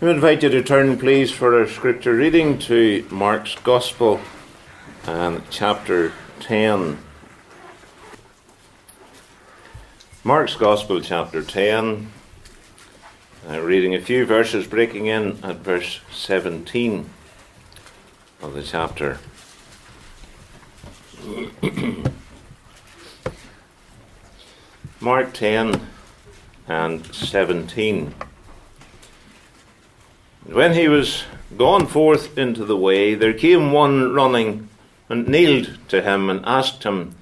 We invite you to turn, please, for our scripture reading to Mark's Gospel and chapter 10. Mark's Gospel, chapter 10, uh, reading a few verses, breaking in at verse 17 of the chapter. Mark 10 and 17. When he was gone forth into the way, there came one running and kneeled to him and asked him,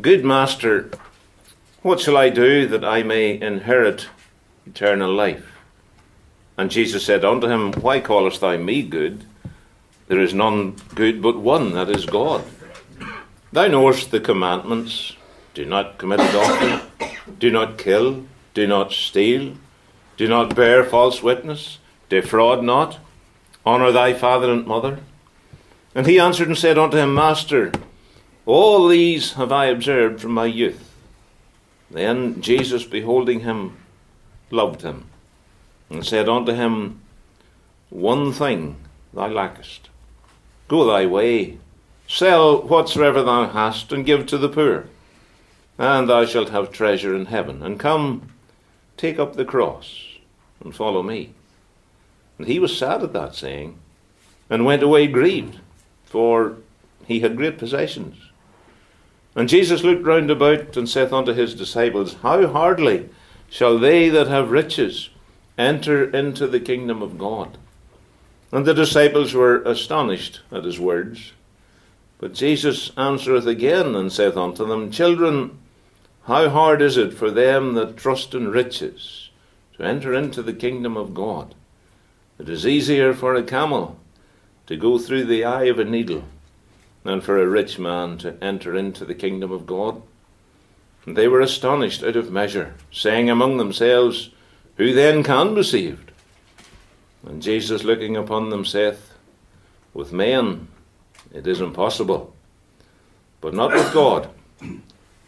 Good master, what shall I do that I may inherit eternal life? And Jesus said unto him, Why callest thou me good? There is none good but one, that is God. Thou knowest the commandments do not commit adultery, do not kill, do not steal, do not bear false witness Defraud not. Honour thy father and mother. And he answered and said unto him, Master, all these have I observed from my youth. Then Jesus, beholding him, loved him, and said unto him, One thing thou lackest. Go thy way, sell whatsoever thou hast, and give to the poor, and thou shalt have treasure in heaven. And come, take up the cross, and follow me. And he was sad at that saying, and went away grieved, for he had great possessions. And Jesus looked round about and saith unto his disciples, How hardly shall they that have riches enter into the kingdom of God? And the disciples were astonished at his words. But Jesus answereth again and saith unto them, Children, how hard is it for them that trust in riches to enter into the kingdom of God? It is easier for a camel to go through the eye of a needle than for a rich man to enter into the kingdom of God. And they were astonished out of measure, saying among themselves, Who then can be saved? And Jesus, looking upon them, saith, With men it is impossible, but not with God,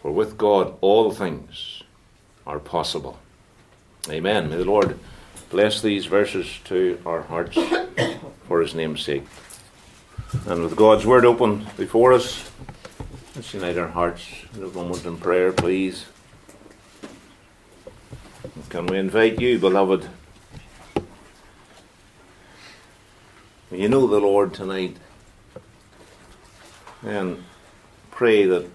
for with God all things are possible. Amen. May the Lord bless these verses to our hearts for his name's sake. And with God's word open before us, let's unite our hearts in a moment in prayer, please. Can we invite you, beloved? You know the Lord tonight. And pray that,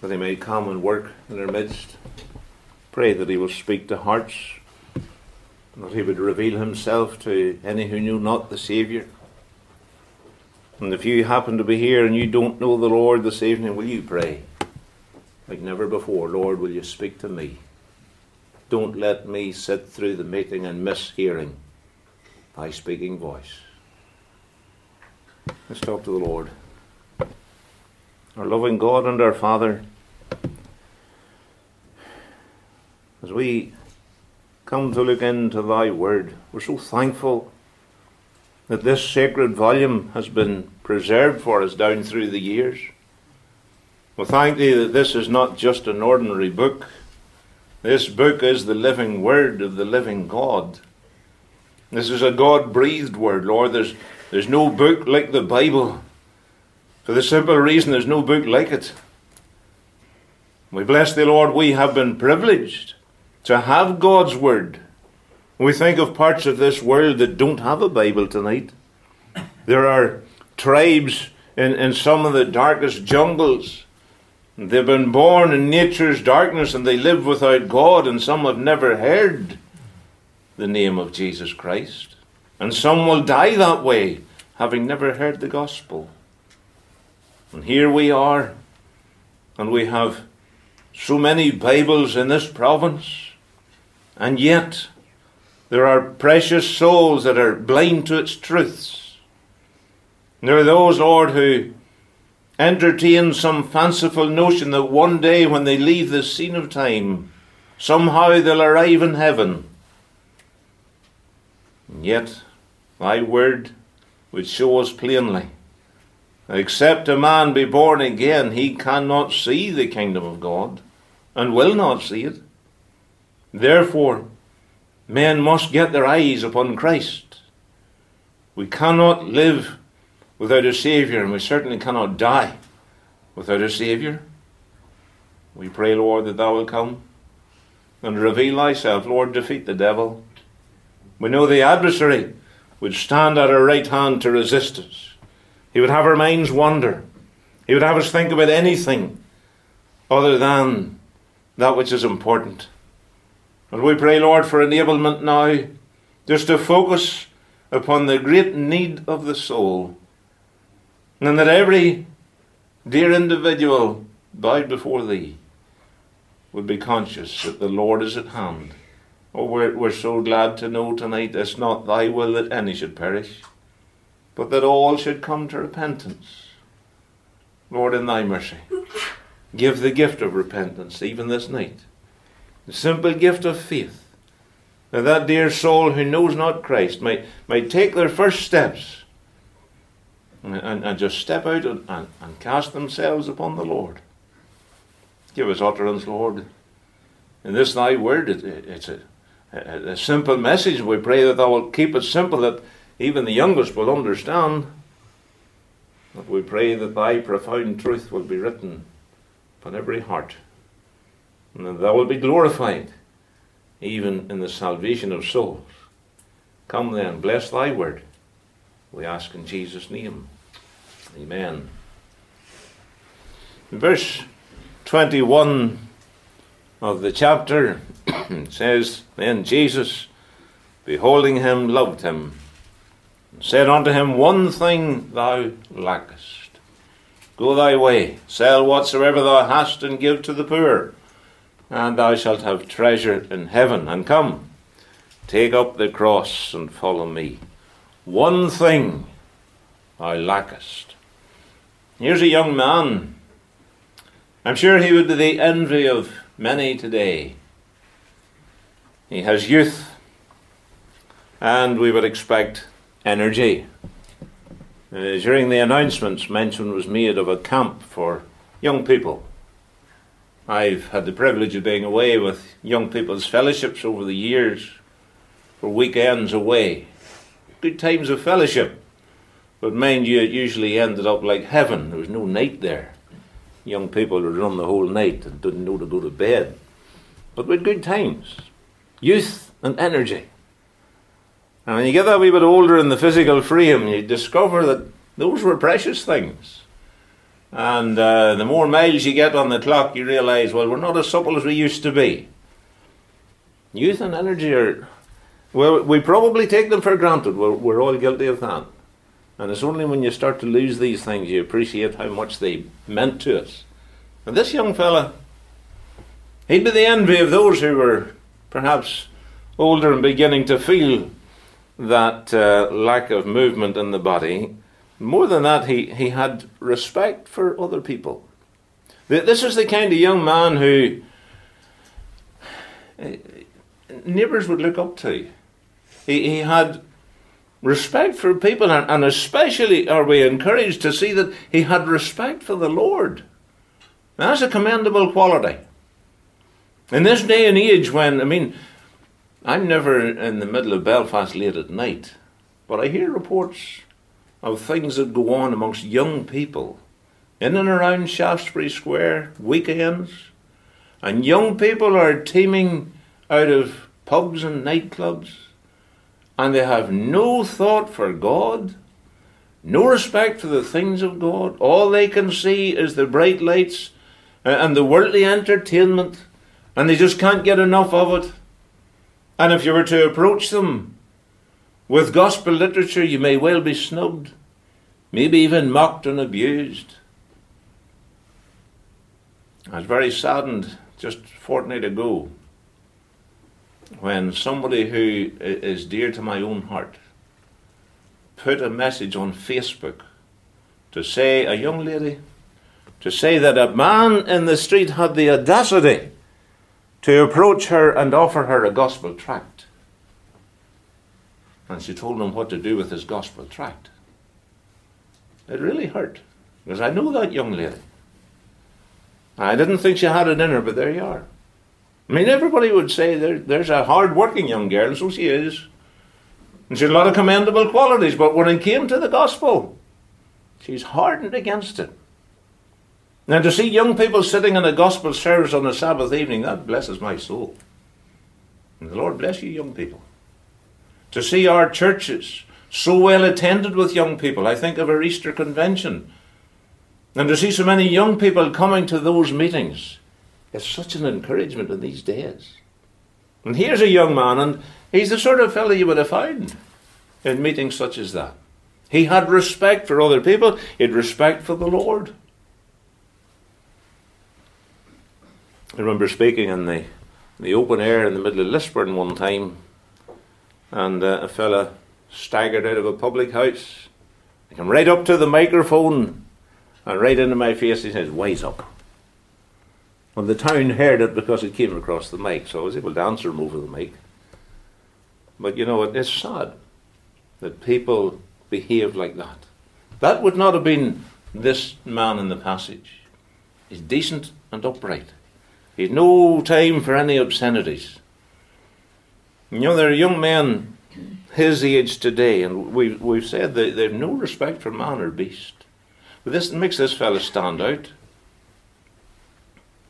that He may come and work in our midst. Pray that He will speak to hearts, that He would reveal Himself to any who knew not the Saviour. And if you happen to be here and you don't know the Lord this evening, will you pray? Like never before, Lord, will you speak to me? Don't let me sit through the meeting and miss hearing thy speaking voice. Let's talk to the Lord. Our loving God and our Father, as we come to look into thy word, we're so thankful that this sacred volume has been preserved for us down through the years. We thank thee that this is not just an ordinary book. This book is the living word of the living God. This is a God breathed word, Lord. There's, there's no book like the Bible. For the simple reason there's no book like it. We bless thee, Lord, we have been privileged to have God's Word. We think of parts of this world that don't have a Bible tonight. There are tribes in, in some of the darkest jungles. They've been born in nature's darkness and they live without God, and some have never heard the name of Jesus Christ. And some will die that way, having never heard the gospel. And here we are, and we have so many Bibles in this province. And yet, there are precious souls that are blind to its truths. There are those, Lord, who entertain some fanciful notion that one day when they leave this scene of time, somehow they'll arrive in heaven. And yet, thy word would show us plainly except a man be born again, he cannot see the kingdom of God and will not see it. Therefore, Men must get their eyes upon Christ. We cannot live without a Saviour, and we certainly cannot die without a Saviour. We pray, Lord, that Thou will come and reveal Thyself. Lord, defeat the devil. We know the adversary would stand at our right hand to resist us. He would have our minds wander. He would have us think about anything other than that which is important. And we pray, Lord, for enablement now just to focus upon the great need of the soul. And that every dear individual bowed before Thee would be conscious that the Lord is at hand. Oh, we're, we're so glad to know tonight it's not Thy will that any should perish, but that all should come to repentance. Lord, in Thy mercy, give the gift of repentance even this night. The simple gift of faith. That that dear soul who knows not Christ might, might take their first steps and, and, and just step out and, and, and cast themselves upon the Lord. Give us utterance, Lord. In this thy word, it, it, it's a, a, a, simple message. We pray that thou wilt keep it simple that even the youngest will understand. But we pray that thy profound truth will be written upon every heart. And thou wilt be glorified even in the salvation of souls. Come then, bless thy word. We ask in Jesus' name. Amen. In verse 21 of the chapter says, Then Jesus, beholding him, loved him, and said unto him, One thing thou lackest. Go thy way, sell whatsoever thou hast, and give to the poor, and thou shalt have treasure in heaven. And come, take up the cross and follow me. One thing thou lackest. Here's a young man. I'm sure he would be the envy of many today. He has youth, and we would expect energy. Uh, during the announcements, mention was made of a camp for young people. I've had the privilege of being away with young people's fellowships over the years for weekends away. Good times of fellowship. But mind you, it usually ended up like heaven. There was no night there. Young people would run the whole night and didn't know to go to bed. But with good times, youth and energy. And when you get that wee bit older in the physical frame, you discover that those were precious things. And uh, the more miles you get on the clock, you realise, well, we're not as supple as we used to be. Youth and energy are, well, we probably take them for granted. We're, we're all guilty of that. And it's only when you start to lose these things you appreciate how much they meant to us. And this young fella, he'd be the envy of those who were perhaps older and beginning to feel that uh, lack of movement in the body. More than that, he, he had respect for other people. This is the kind of young man who uh, neighbours would look up to. He, he had respect for people, and, and especially are we encouraged to see that he had respect for the Lord. That's a commendable quality. In this day and age, when, I mean, I'm never in the middle of Belfast late at night, but I hear reports of things that go on amongst young people in and around Shaftesbury Square, weekends, and young people are teeming out of pubs and nightclubs and they have no thought for God, no respect for the things of God. All they can see is the bright lights uh, and the worldly entertainment, and they just can't get enough of it. And if you were to approach them with gospel literature, you may well be snubbed, maybe even mocked and abused. I was very saddened just a fortnight ago when somebody who is dear to my own heart put a message on Facebook to say, a young lady, to say that a man in the street had the audacity to approach her and offer her a gospel tract. And she told him what to do with his gospel tract. It really hurt, because I know that young lady. I didn't think she had it in her, but there you are. I mean, everybody would say there, there's a hard working young girl, and so she is. And she had a lot of commendable qualities, but when it came to the gospel, she's hardened against it. Now, to see young people sitting in a gospel service on a Sabbath evening, that blesses my soul. And the Lord bless you, young people. To see our churches so well attended with young people, I think of our Easter convention. And to see so many young people coming to those meetings, it's such an encouragement in these days. And here's a young man, and he's the sort of fellow you would have found in meetings such as that. He had respect for other people, he had respect for the Lord. I remember speaking in the, the open air in the middle of Lisburn one time, and uh, a fella staggered out of a public house. He came right up to the microphone and right into my face. He says, Wise up. And the town heard it because it came across the mic, so I was able to answer him over the mic. But you know, what? it is sad that people behave like that. That would not have been this man in the passage. He's decent and upright. He's no time for any obscenities. You know, there are young men his age today, and we've, we've said they have no respect for man or beast. But this makes this fellow stand out.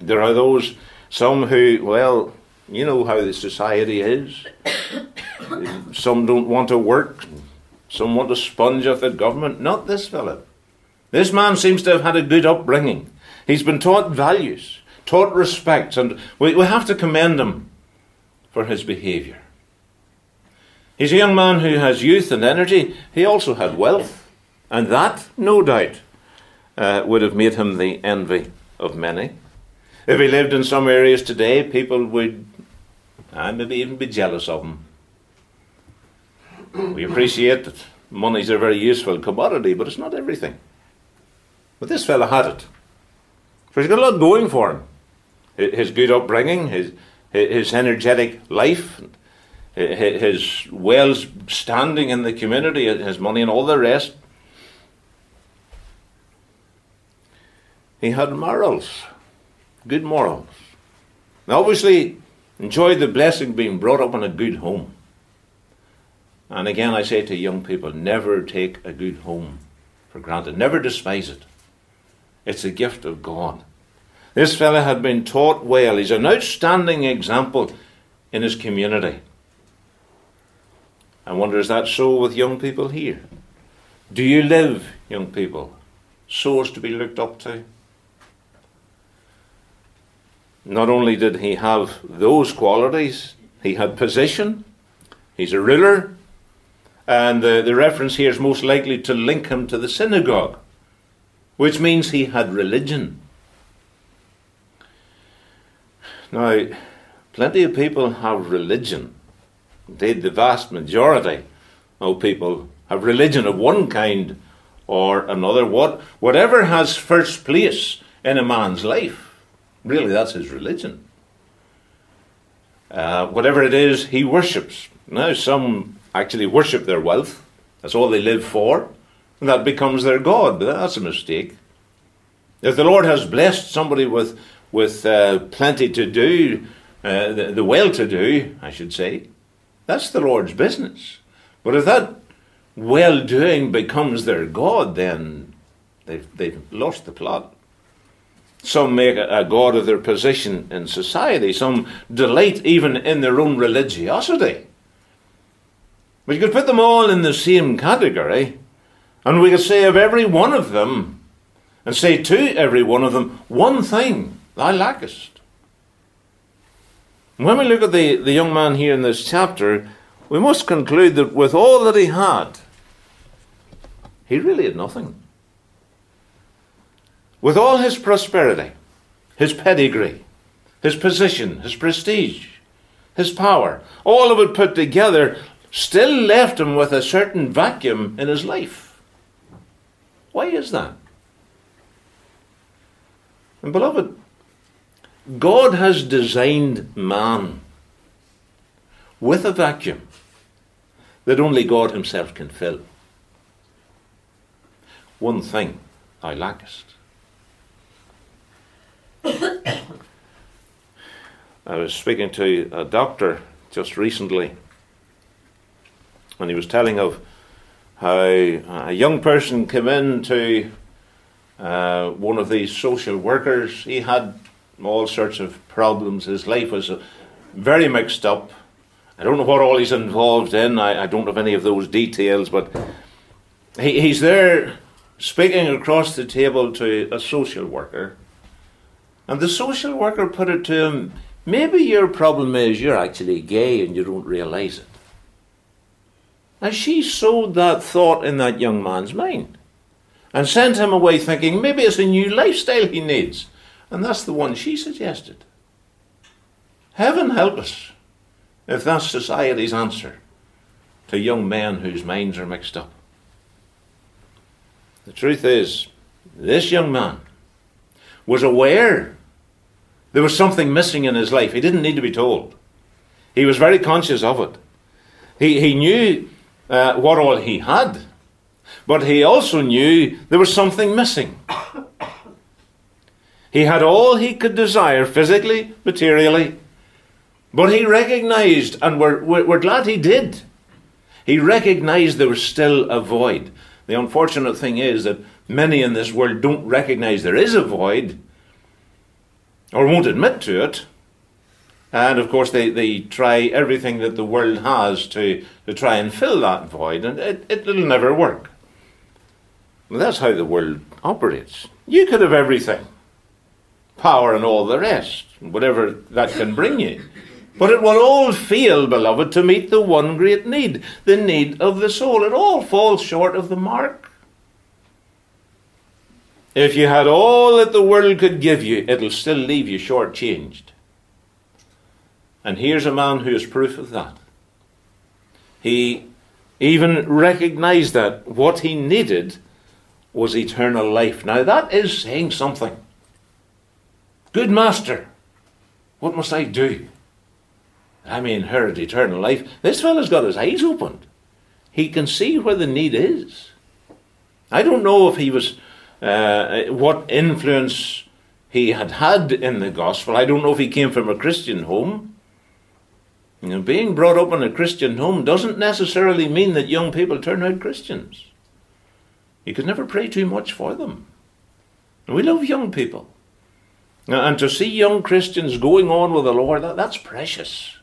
There are those, some who, well, you know how the society is. some don't want to work, some want to sponge off the government. Not this fellow. This man seems to have had a good upbringing. He's been taught values, taught respect, and we, we have to commend him for his behaviour. He's a young man who has youth and energy. He also had wealth, and that, no doubt, uh, would have made him the envy of many. If he lived in some areas today, people would uh, maybe even be jealous of him. We appreciate that money's a very useful commodity, but it's not everything. But this fellow had it. For he's got a lot going for him. His good upbringing, his, his energetic life, his well standing in the community, his money, and all the rest. He had morals good morals. Now, obviously, enjoyed the blessing being brought up in a good home. And again, I say to young people never take a good home for granted, never despise it. It's a gift of God. This fellow had been taught well. He's an outstanding example in his community. I wonder, is that so with young people here? Do you live, young people, so as to be looked up to? Not only did he have those qualities, he had position, he's a ruler, and the, the reference here is most likely to link him to the synagogue, which means he had religion. Now, plenty of people have religion. Indeed, the vast majority of people have religion of one kind or another. What, whatever has first place in a man's life Really, that's his religion. Uh, whatever it is, he worships. Now, some actually worship their wealth. That's all they live for. And that becomes their God. But that's a mistake. If the Lord has blessed somebody with, with uh, plenty to do, uh, the, the well to do, I should say, that's the Lord's business. But if that well doing becomes their God, then they've, they've lost the plot. Some make a god of their position in society. Some delight even in their own religiosity. But you could put them all in the same category, and we could say of every one of them, and say to every one of them, one thing thou lackest. When we look at the, the young man here in this chapter, we must conclude that with all that he had, he really had nothing. With all his prosperity, his pedigree, his position, his prestige, his power, all of it put together, still left him with a certain vacuum in his life. Why is that? And beloved, God has designed man with a vacuum that only God Himself can fill. One thing thou lackest. I was speaking to a doctor just recently, and he was telling of how a young person came in to uh, one of these social workers. He had all sorts of problems. His life was uh, very mixed up. I don't know what all he's involved in. I, I don't have any of those details, but he, he's there speaking across the table to a social worker. And the social worker put it to him maybe your problem is you're actually gay and you don't realize it. And she sowed that thought in that young man's mind and sent him away thinking maybe it's a new lifestyle he needs. And that's the one she suggested. Heaven help us if that's society's answer to young men whose minds are mixed up. The truth is, this young man was aware there was something missing in his life. He didn't need to be told. He was very conscious of it. He, he knew uh, what all he had, but he also knew there was something missing. He had all he could desire physically, materially, but he recognized, and we're, we're glad he did, he recognized there was still a void. The unfortunate thing is that many in this world don't recognize there is a void or won't admit to it. And of course, they, they try everything that the world has to, to try and fill that void, and it, it'll never work. Well, that's how the world operates. You could have everything power and all the rest, whatever that can bring you. But it will all fail, beloved, to meet the one great need, the need of the soul. It all falls short of the mark. If you had all that the world could give you, it'll still leave you short-changed. And here's a man who is proof of that. He even recognized that what he needed was eternal life. Now, that is saying something. Good master, what must I do? I may inherit eternal life. This fellow's got his eyes opened. He can see where the need is. I don't know if he was, uh, what influence he had had in the gospel. I don't know if he came from a Christian home. You know, being brought up in a Christian home doesn't necessarily mean that young people turn out Christians. You could never pray too much for them. We love young people. And to see young Christians going on with the Lord, that, that's precious.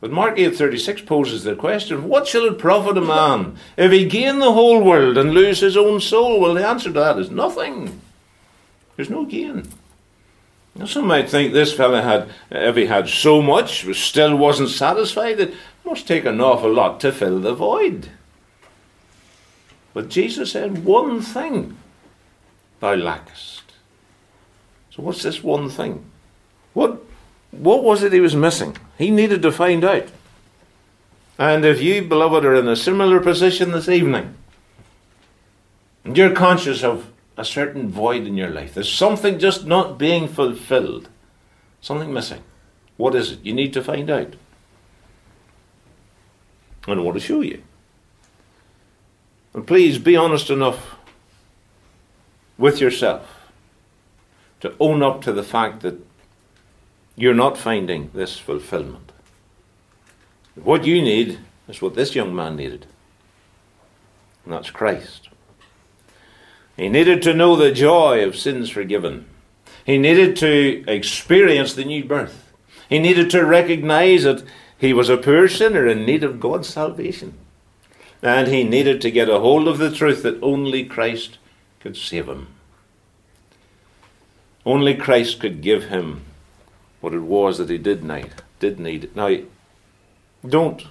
But Mark 8:36 poses the question, what shall it profit a man if he gain the whole world and lose his own soul? Well, the answer to that is nothing. There's no gain. Now, some might think this fellow had, if he had so much, still wasn't satisfied, it must take an awful lot to fill the void. But Jesus said, one thing thou lackest. So what's this one thing? What what was it he was missing? He needed to find out. And if you, beloved, are in a similar position this evening, and you're conscious of a certain void in your life, there's something just not being fulfilled, something missing. What is it? You need to find out. And I want to show you. And please be honest enough with yourself to own up to the fact that you're not finding this fulfillment. What you need is what this young man needed, and that's Christ. He needed to know the joy of sins forgiven. He needed to experience the new birth. He needed to recognize that he was a poor sinner in need of God's salvation. And he needed to get a hold of the truth that only Christ could save him. Only Christ could give him what it was that he did need. Did need. Now, don't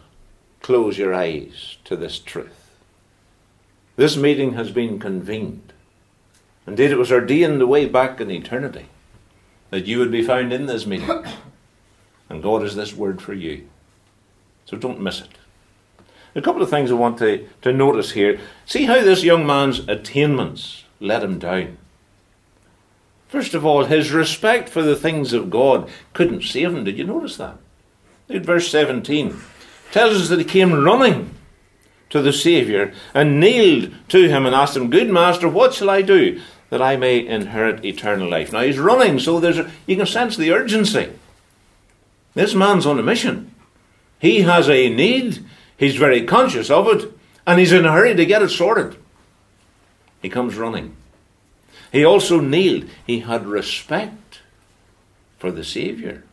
close your eyes to this truth. This meeting has been convened. Indeed, it was ordained the way back in eternity that you would be found in this meeting. And God has this word for you. So don't miss it. A couple of things I want to, to notice here. See how this young man's attainments let him down. First of all, his respect for the things of God couldn't save him. Did you notice that? Look at verse 17. Tells us that he came running to the Saviour and kneeled to him and asked him, Good master, what shall I do that I may inherit eternal life. Now he's running, so there's a, you can sense the urgency. This man's on a mission. He has a need, he's very conscious of it, and he's in a hurry to get it sorted. He comes running. He also kneeled. He had respect for the Saviour.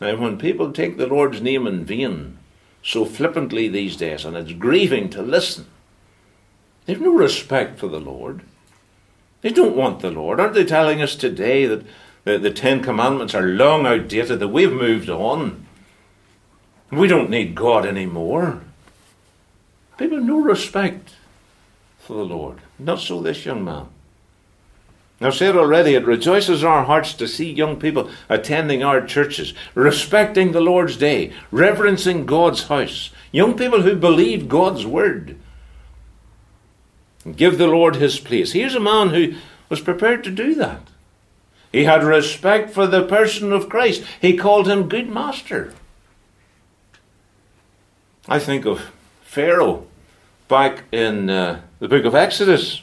Now, when people take the Lord's name in vain so flippantly these days, and it's grieving to listen, they've no respect for the Lord. They don't want the Lord. Aren't they telling us today that the, the Ten Commandments are long outdated, that we've moved on? We don't need God anymore. People have no respect for the Lord. Not so this young man. I've said already, it rejoices our hearts to see young people attending our churches, respecting the Lord's day, reverencing God's house. Young people who believe God's word. Give the Lord his place. Here's a man who was prepared to do that. He had respect for the person of Christ. He called him good master. I think of Pharaoh back in uh, the book of Exodus.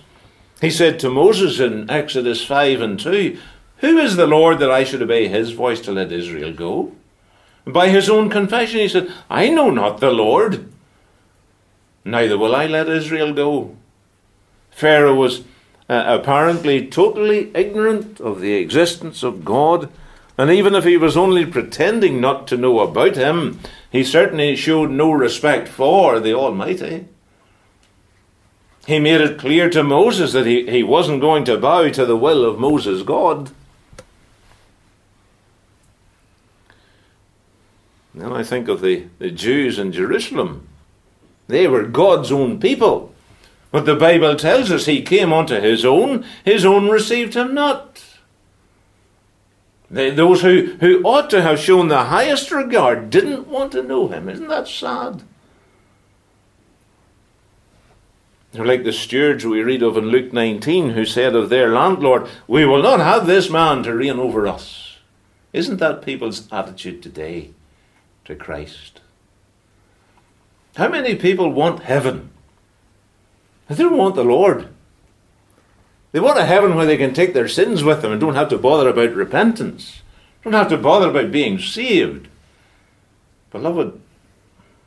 He said to Moses in Exodus 5 and 2, Who is the Lord that I should obey his voice to let Israel go? And by his own confession, he said, I know not the Lord, neither will I let Israel go. Pharaoh was uh, apparently totally ignorant of the existence of God, and even if he was only pretending not to know about him, he certainly showed no respect for the Almighty he made it clear to Moses that he, he wasn't going to bow to the will of Moses' God. Then I think of the, the Jews in Jerusalem. They were God's own people. But the Bible tells us he came unto his own, his own received him not. They, those who, who ought to have shown the highest regard didn't want to know him. Isn't that sad? They're like the stewards we read of in Luke 19 who said of their landlord, We will not have this man to reign over us. Isn't that people's attitude today to Christ? How many people want heaven? They don't want the Lord. They want a heaven where they can take their sins with them and don't have to bother about repentance, don't have to bother about being saved. Beloved,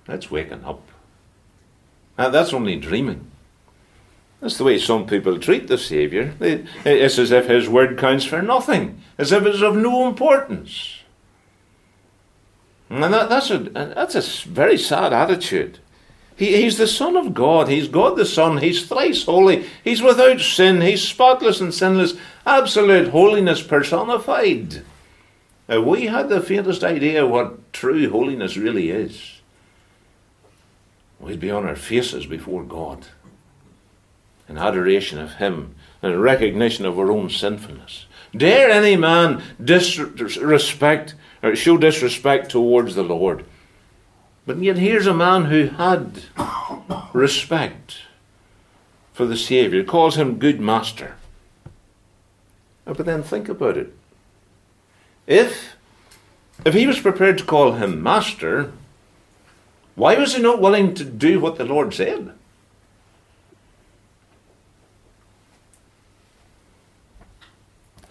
that's waking up. And that's only dreaming. That's the way some people treat the Saviour. It's as if His word counts for nothing, as if it's of no importance. And that, that's, a, that's a very sad attitude. He, he's the Son of God. He's God the Son. He's thrice holy. He's without sin. He's spotless and sinless. Absolute holiness personified. If we had the faintest idea what true holiness really is, we'd be on our faces before God in adoration of Him and recognition of our own sinfulness. Dare any man disrespect or show disrespect towards the Lord? But yet here's a man who had respect for the Saviour, calls him good master. Uh, but then think about it. If if he was prepared to call him master, why was he not willing to do what the Lord said?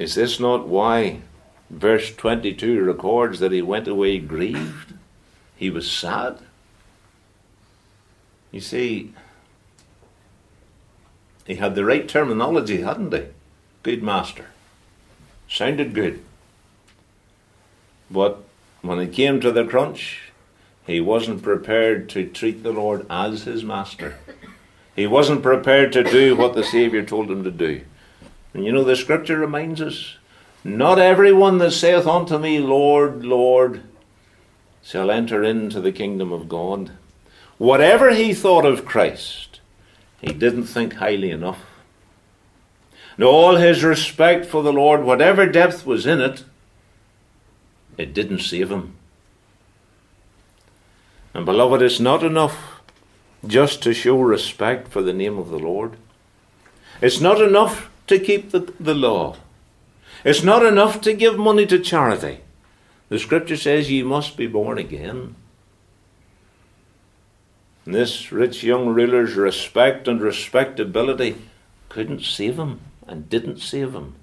Is this not why verse 22 records that he went away grieved? He was sad. You see, he had the right terminology, hadn't he? Good master. Sounded good. But when it came to the crunch, he wasn't prepared to treat the Lord as his master. He wasn't prepared to do what the Saviour told him to do. And you know, the scripture reminds us not everyone that saith unto me, Lord, Lord, shall enter into the kingdom of God. Whatever he thought of Christ, he didn't think highly enough. And all his respect for the Lord, whatever depth was in it, it didn't save him. And beloved, it's not enough just to show respect for the name of the Lord. It's not enough to keep the, the law. It's not enough to give money to charity. The scripture says ye must be born again. And this rich young ruler's respect and respectability couldn't save him and didn't save him.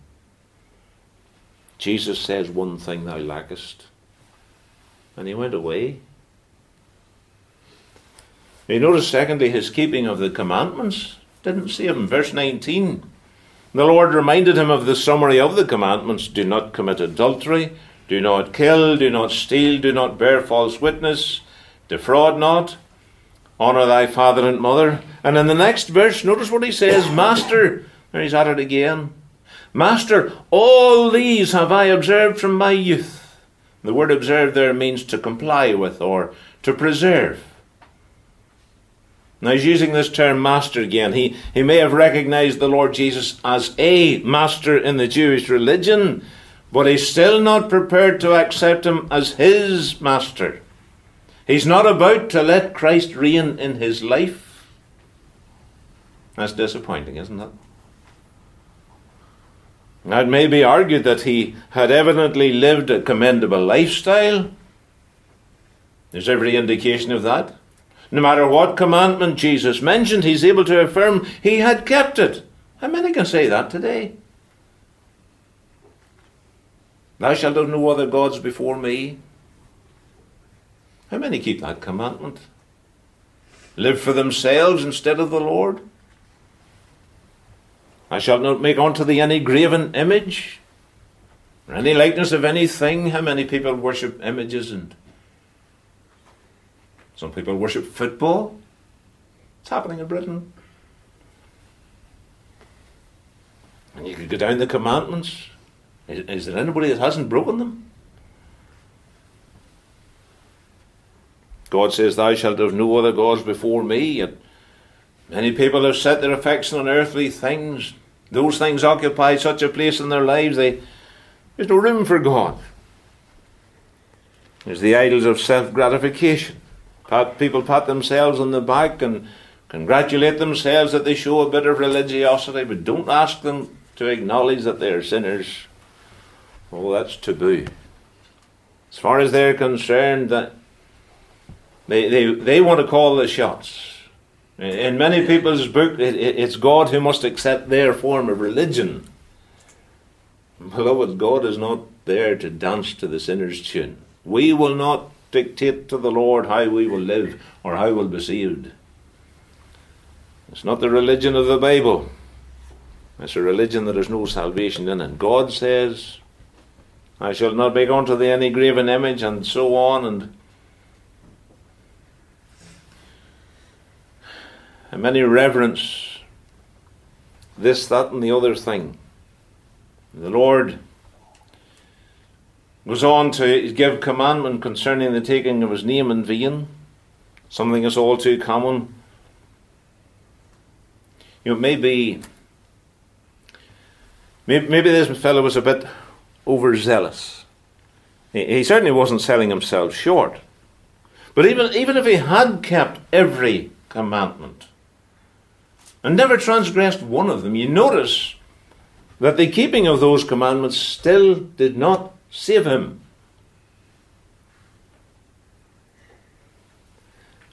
Jesus says, One thing thou lackest. And he went away. You notice, secondly, his keeping of the commandments didn't save him. Verse 19 The Lord reminded him of the summary of the commandments do not commit adultery, do not kill, do not steal, do not bear false witness, defraud not, honour thy father and mother. And in the next verse, notice what he says Master, there he's at it again. Master, all these have I observed from my youth. The word observe there means to comply with or to preserve. Now he's using this term master again. He, he may have recognized the Lord Jesus as a master in the Jewish religion, but he's still not prepared to accept him as his master. He's not about to let Christ reign in his life. That's disappointing, isn't it? Now, it may be argued that he had evidently lived a commendable lifestyle. There's every indication of that. No matter what commandment Jesus mentioned, he's able to affirm he had kept it. How many can say that today? Thou shalt have no other gods before me. How many keep that commandment? Live for themselves instead of the Lord? I shall not make unto thee any graven image, or any likeness of anything. How many people worship images and some people worship football. It's happening in Britain. And you could go down the commandments. Is, is there anybody that hasn't broken them? God says, Thou shalt have no other gods before me. And many people have set their affection on earthly things. Those things occupy such a place in their lives, they, there's no room for God. There's the idols of self gratification. Pat, people pat themselves on the back and congratulate themselves that they show a bit of religiosity, but don't ask them to acknowledge that they're sinners. Oh, that's taboo. As far as they're concerned, that they, they, they want to call the shots. In many people's book, it, it, it's God who must accept their form of religion. Beloved, God is not there to dance to the sinner's tune. We will not dictate to the Lord how we will live or how we'll be saved. It's not the religion of the Bible. It's a religion that has no salvation in it. God says, I shall not make unto thee any graven image, and so on, and and many reverence this, that, and the other thing. The Lord goes on to give commandment concerning the taking of his name in vain, something that's all too common. You know, maybe, maybe, this fellow was a bit overzealous. He, he certainly wasn't selling himself short. But even, even if he had kept every commandment and never transgressed one of them, you notice that the keeping of those commandments still did not Save him.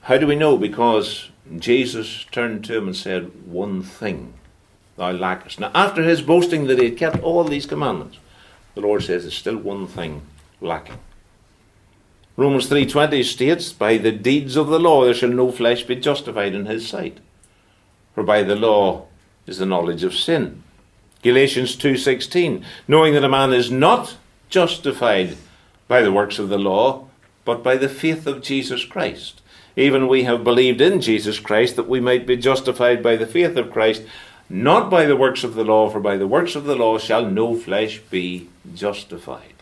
How do we know? Because Jesus turned to him and said, One thing thou lackest. Now, after his boasting that he had kept all these commandments, the Lord says, There's still one thing lacking. Romans 3.20 states, By the deeds of the law there shall no flesh be justified in his sight. For by the law is the knowledge of sin. Galatians 2.16, knowing that a man is not justified by the works of the law, but by the faith of Jesus Christ. Even we have believed in Jesus Christ that we might be justified by the faith of Christ, not by the works of the law, for by the works of the law shall no flesh be justified.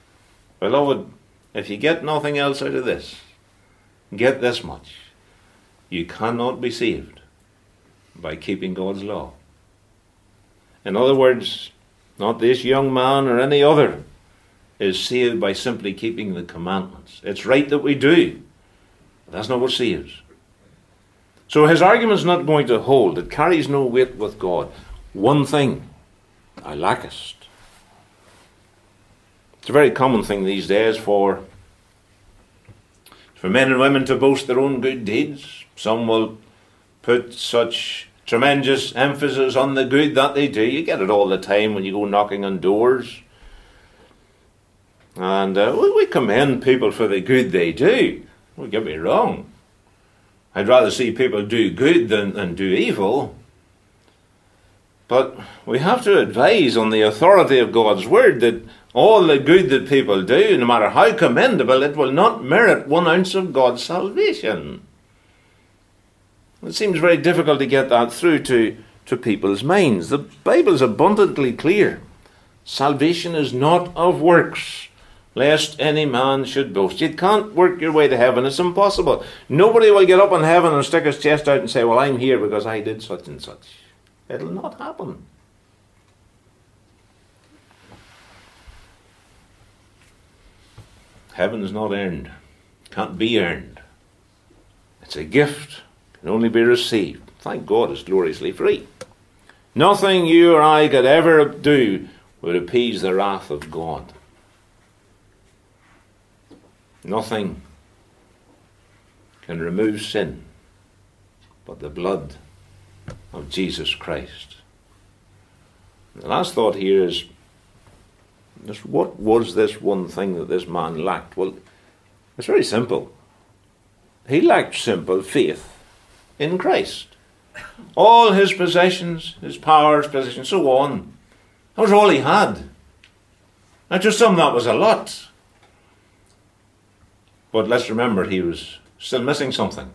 Beloved, if you get nothing else out of this, get this much. You cannot be saved by keeping God's law. In other words, not this young man or any other is saved by simply keeping the commandments. It's right that we do. That's not what saves. So his argument's not going to hold. It carries no weight with God. One thing I lackest. It's a very common thing these days for for men and women to boast their own good deeds. Some will put such tremendous emphasis on the good that they do. You get it all the time when you go knocking on doors. And uh, we commend people for the good they do. Don't get me wrong. I'd rather see people do good than, than do evil. But we have to advise on the authority of God's word that all the good that people do, no matter how commendable, it will not merit one ounce of God's salvation. It seems very difficult to get that through to, to people's minds. The Bible is abundantly clear. Salvation is not of works, lest any man should boast. You can't work your way to heaven. It's impossible. Nobody will get up in heaven and stick his chest out and say, Well, I'm here because I did such and such. It'll not happen. Heaven is not earned, can't be earned. It's a gift, can only be received. Thank God it's gloriously free. Nothing you or I could ever do would appease the wrath of God. Nothing can remove sin but the blood of Jesus Christ. The last thought here is this, what was this one thing that this man lacked? Well, it's very simple. He lacked simple faith in Christ. All his possessions, his powers, positions, so on, that was all he had. Now, to some, that was a lot. But let's remember, he was still missing something.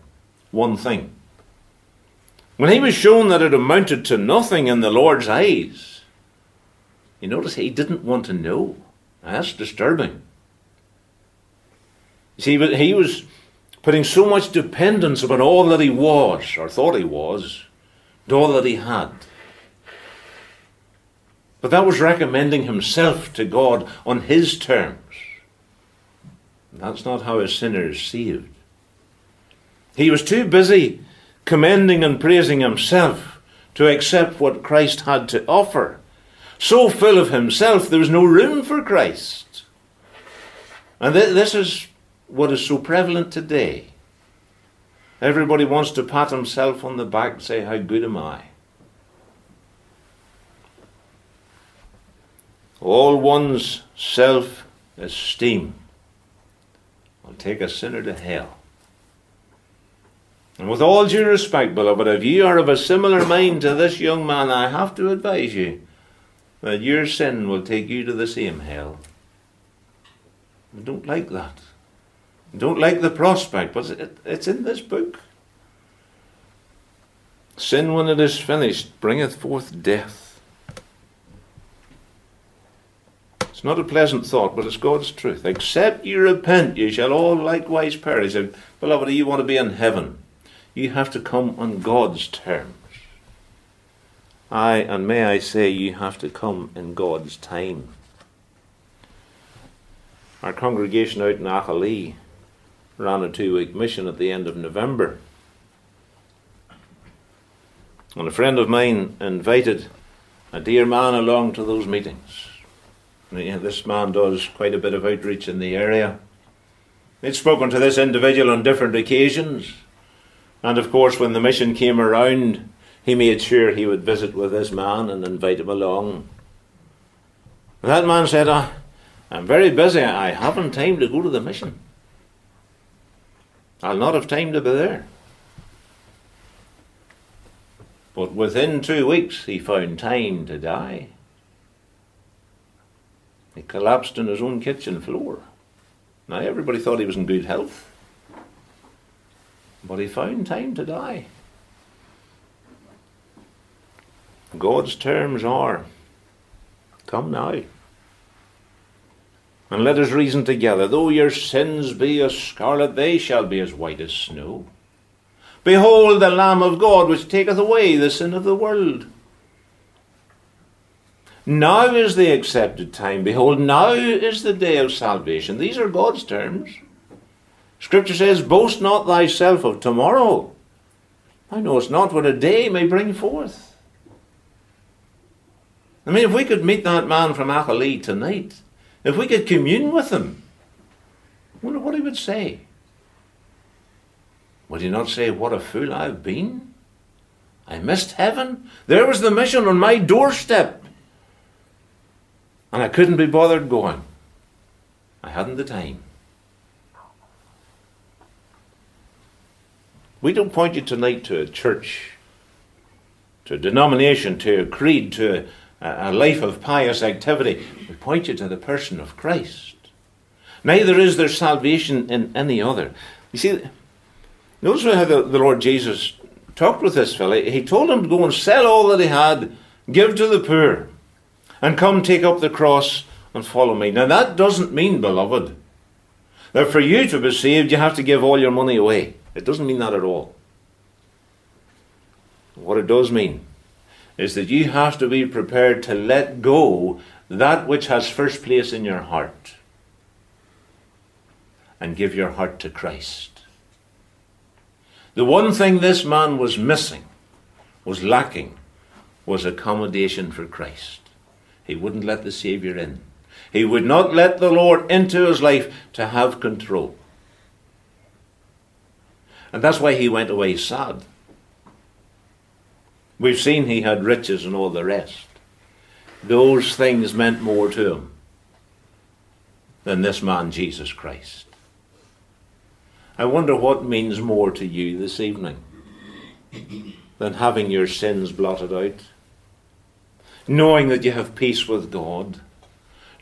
One thing. When he was shown that it amounted to nothing in the Lord's eyes, you notice he didn't want to know. That's disturbing. You see, he was putting so much dependence upon all that he was, or thought he was, and all that he had. But that was recommending himself to God on his terms. That's not how a sinner is saved. He was too busy commending and praising himself to accept what Christ had to offer. So full of himself, there was no room for Christ. And th- this is what is so prevalent today. Everybody wants to pat himself on the back and say, How good am I? All one's self esteem take a sinner to hell. And with all due respect, beloved, if you are of a similar mind to this young man, I have to advise you that your sin will take you to the same hell. I don't like that. I don't like the prospect, but it's in this book. Sin, when it is finished, bringeth forth death. It's not a pleasant thought, but it's God's truth. Except you repent, you shall all likewise perish. And, beloved, you want to be in heaven you have to come on God's terms. I and may I say, you have to come in God's time. Our congregation out in Aghalee ran a two week mission at the end of November. And a friend of mine invited a dear man along to those meetings. This man does quite a bit of outreach in the area. He'd spoken to this individual on different occasions. And of course, when the mission came around, he made sure he would visit with this man and invite him along. That man said, I'm very busy. I haven't time to go to the mission. I'll not have time to be there. But within two weeks, he found time to die. He collapsed on his own kitchen floor. Now, everybody thought he was in good health. But he found time to die. God's terms are come now. And let us reason together. Though your sins be as scarlet, they shall be as white as snow. Behold the Lamb of God, which taketh away the sin of the world. Now is the accepted time. Behold, now is the day of salvation. These are God's terms. Scripture says, Boast not thyself of tomorrow. I know it's not what a day may bring forth. I mean, if we could meet that man from Aghalee tonight, if we could commune with him, I wonder what he would say. Would he not say, What a fool I've been? I missed heaven. There was the mission on my doorstep. And I couldn't be bothered going. I hadn't the time. We don't point you tonight to a church, to a denomination, to a creed, to a, a life of pious activity. We point you to the person of Christ. Neither is there salvation in any other. You see, notice how the, the Lord Jesus talked with this fellow. He told him to go and sell all that he had, give to the poor, and come take up the cross and follow me. Now, that doesn't mean, beloved, that for you to be saved, you have to give all your money away. It doesn't mean that at all. What it does mean is that you have to be prepared to let go that which has first place in your heart and give your heart to Christ. The one thing this man was missing, was lacking, was accommodation for Christ. He wouldn't let the Saviour in. He would not let the Lord into his life to have control. And that's why he went away sad. We've seen he had riches and all the rest. Those things meant more to him than this man, Jesus Christ. I wonder what means more to you this evening than having your sins blotted out, knowing that you have peace with God,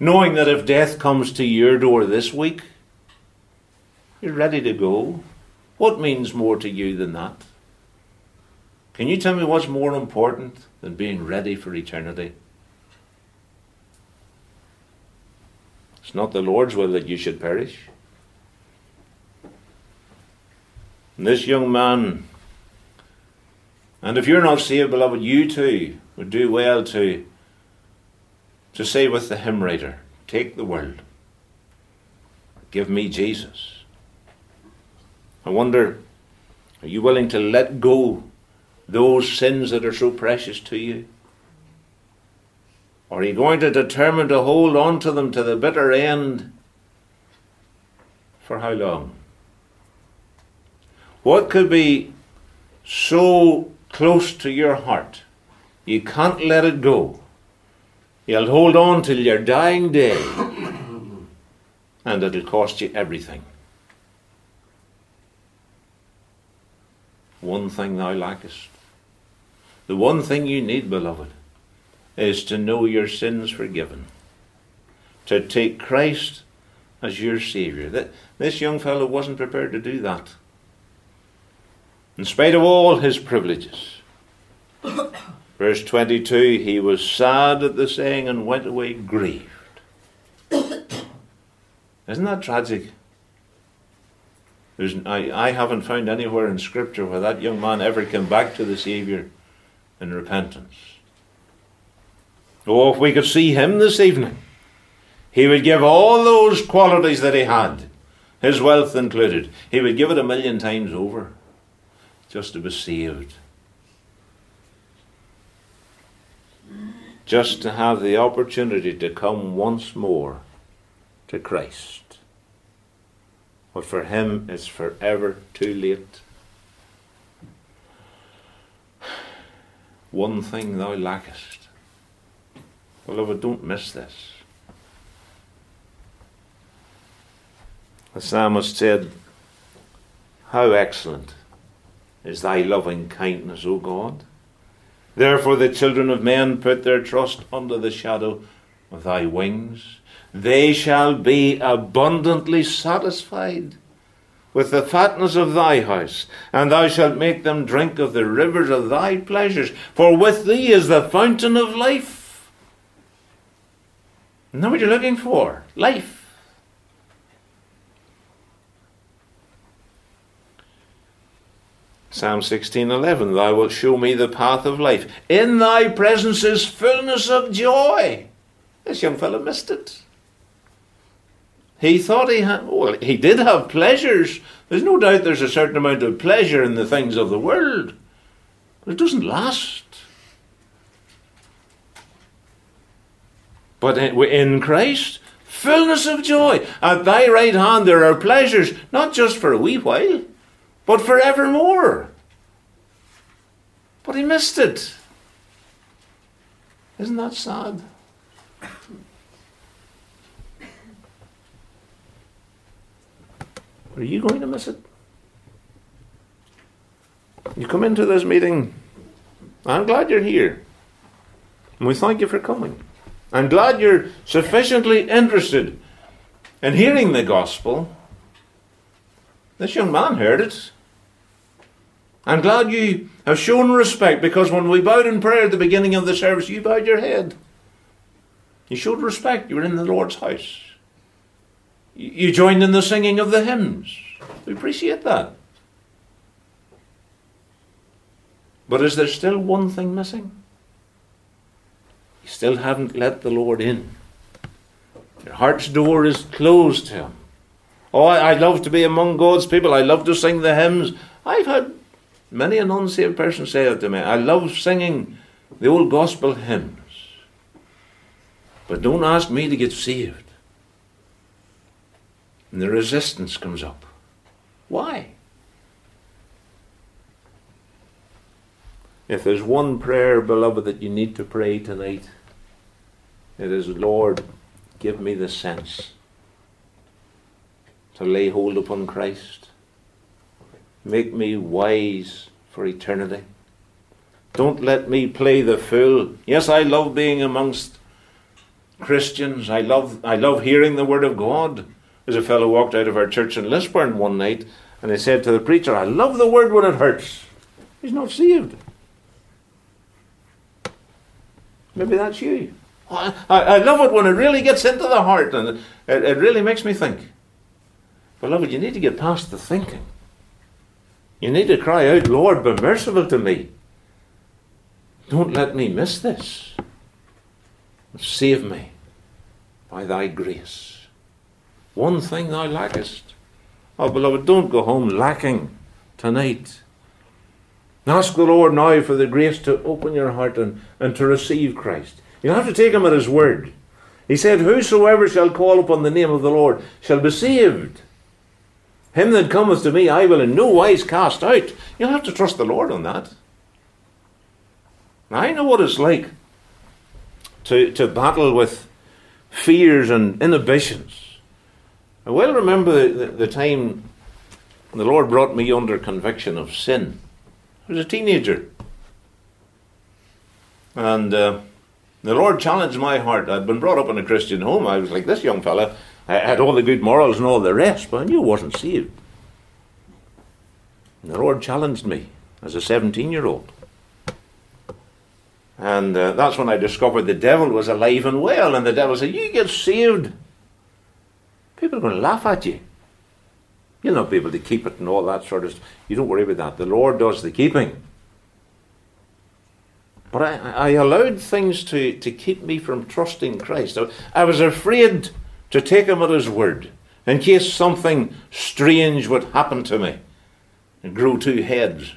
knowing that if death comes to your door this week, you're ready to go. What means more to you than that? Can you tell me what's more important than being ready for eternity? It's not the Lord's will that you should perish. And this young man, and if you're not saved, beloved, you too would do well to, to say with the hymn writer, Take the world, give me Jesus. I wonder, are you willing to let go those sins that are so precious to you? Or are you going to determine to hold on to them to the bitter end? For how long? What could be so close to your heart you can't let it go? You'll hold on till your dying day, and it'll cost you everything. One thing thou lackest. The one thing you need, beloved, is to know your sins forgiven. To take Christ as your Saviour. That this young fellow wasn't prepared to do that. In spite of all his privileges. Verse 22 He was sad at the saying and went away grieved. Isn't that tragic? There's, I, I haven't found anywhere in Scripture where that young man ever came back to the Saviour in repentance. Oh, if we could see him this evening, he would give all those qualities that he had, his wealth included, he would give it a million times over just to be saved. Just to have the opportunity to come once more to Christ. But for him, it's forever too late. One thing thou lackest. Beloved, don't miss this. The psalmist said, How excellent is thy loving kindness, O God! Therefore the children of men put their trust under the shadow of thy wings. They shall be abundantly satisfied with the fatness of thy house, and thou shalt make them drink of the rivers of thy pleasures, for with thee is the fountain of life. Know what you're looking for? Life. Psalm 16:11 Thou wilt show me the path of life. In thy presence is fullness of joy. This young fellow missed it. He thought he had, well, he did have pleasures. There's no doubt there's a certain amount of pleasure in the things of the world, but it doesn't last. But in Christ, fullness of joy. At thy right hand there are pleasures, not just for a wee while, but forevermore. But he missed it. Isn't that sad? Are you going to miss it? You come into this meeting. I'm glad you're here. And we thank you for coming. I'm glad you're sufficiently interested in hearing the gospel. This young man heard it. I'm glad you have shown respect because when we bowed in prayer at the beginning of the service, you bowed your head. You showed respect. You were in the Lord's house. You joined in the singing of the hymns. We appreciate that. But is there still one thing missing? You still haven't let the Lord in. Your heart's door is closed to Him. Oh, I, I love to be among God's people. I love to sing the hymns. I've had many an unsaved person say that to me. I love singing the old gospel hymns. But don't ask me to get saved. And the resistance comes up. Why? If there's one prayer, beloved, that you need to pray tonight, it is, Lord, give me the sense to lay hold upon Christ. Make me wise for eternity. Don't let me play the fool. Yes, I love being amongst Christians. I love, I love hearing the Word of God. There's a fellow walked out of our church in Lisburn one night and he said to the preacher, I love the Word when it hurts. He's not saved. Maybe that's you. I, I love it when it really gets into the heart and it, it really makes me think. Beloved, you need to get past the thinking. You need to cry out, Lord, be merciful to me. Don't let me miss this. Save me by thy grace. One thing thou lackest. Oh, beloved, don't go home lacking tonight. Ask the Lord now for the grace to open your heart and, and to receive Christ. You'll have to take him at his word. He said, Whosoever shall call upon the name of the Lord shall be saved. Him that cometh to me I will in no wise cast out. You'll have to trust the Lord on that. I know what it's like to, to battle with fears and inhibitions. I well remember the, the, the time the Lord brought me under conviction of sin. I was a teenager. And uh, the Lord challenged my heart. I'd been brought up in a Christian home. I was like this young fella. I had all the good morals and all the rest, but I knew I wasn't saved. And the Lord challenged me as a 17 year old. And uh, that's when I discovered the devil was alive and well. And the devil said, You get saved. People are going to laugh at you. You'll not be able to keep it and all that sort of stuff. You don't worry about that. The Lord does the keeping. But I, I allowed things to, to keep me from trusting Christ. I, I was afraid to take him at his word in case something strange would happen to me and grow two heads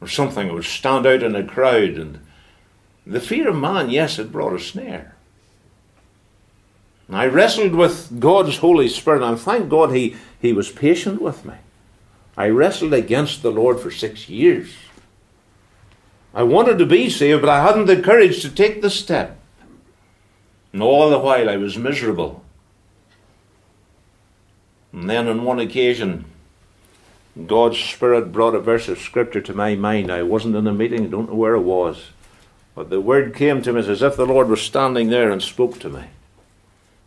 or something would stand out in a crowd. And the fear of man, yes, it brought a snare. I wrestled with God's Holy Spirit, and thank God he, he was patient with me. I wrestled against the Lord for six years. I wanted to be saved, but I hadn't the courage to take the step. And all the while I was miserable. And then on one occasion, God's Spirit brought a verse of Scripture to my mind. I wasn't in a meeting, I don't know where it was. But the word came to me as if the Lord was standing there and spoke to me.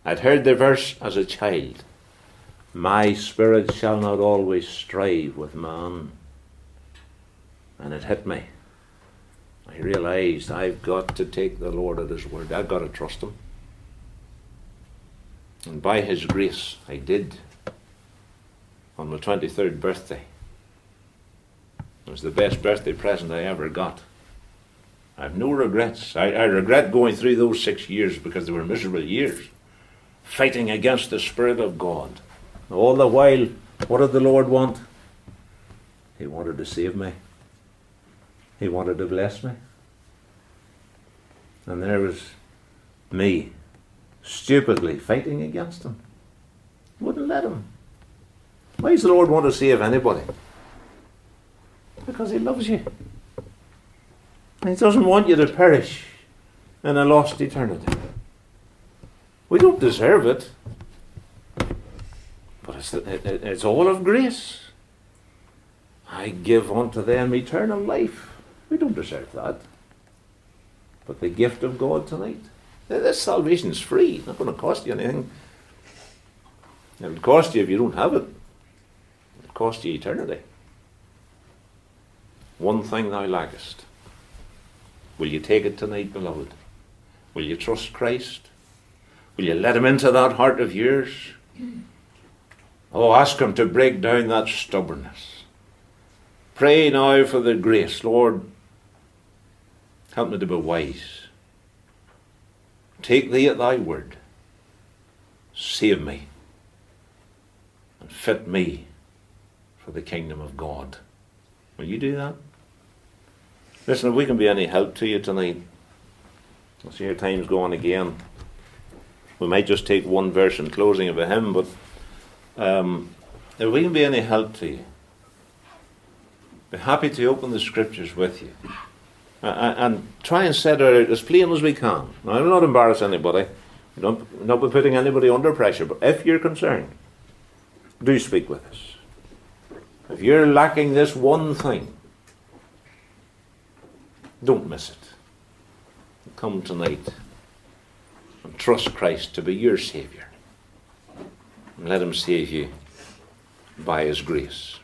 I'd heard the verse as a child My spirit shall not always strive with man. And it hit me. I realized I've got to take the Lord at His word. I've got to trust Him. And by His grace, I did. On my 23rd birthday. It was the best birthday present I ever got. I have no regrets. I, I regret going through those six years because they were miserable years fighting against the Spirit of God. All the while, what did the Lord want? He wanted to save me. He wanted to bless me. And there was me, stupidly fighting against him. Wouldn't let him. Why does the Lord want to save anybody? Because he loves you. And He doesn't want you to perish in a lost eternity. We don't deserve it, but it's, it's all of grace. I give unto them eternal life. We don't deserve that. But the gift of God tonight. This salvation is free. It's not going to cost you anything. It'll cost you if you don't have it. Cost you eternity. One thing thou lackest. Will you take it tonight, beloved? Will you trust Christ? Will you let him into that heart of yours? Oh, ask him to break down that stubbornness. Pray now for the grace. Lord, help me to be wise. Take thee at thy word. Save me and fit me for the kingdom of God. Will you do that? Listen, if we can be any help to you tonight, I see your time's going again. We might just take one verse in closing of a hymn, but um, if we can be any help to you, be happy to open the scriptures with you. And try and set it out as plain as we can. Now, I will not embarrass anybody. Don't not be putting anybody under pressure, but if you're concerned, do speak with us. If you're lacking this one thing, don't miss it. Come tonight and trust Christ to be your Saviour. And let Him save you by His grace.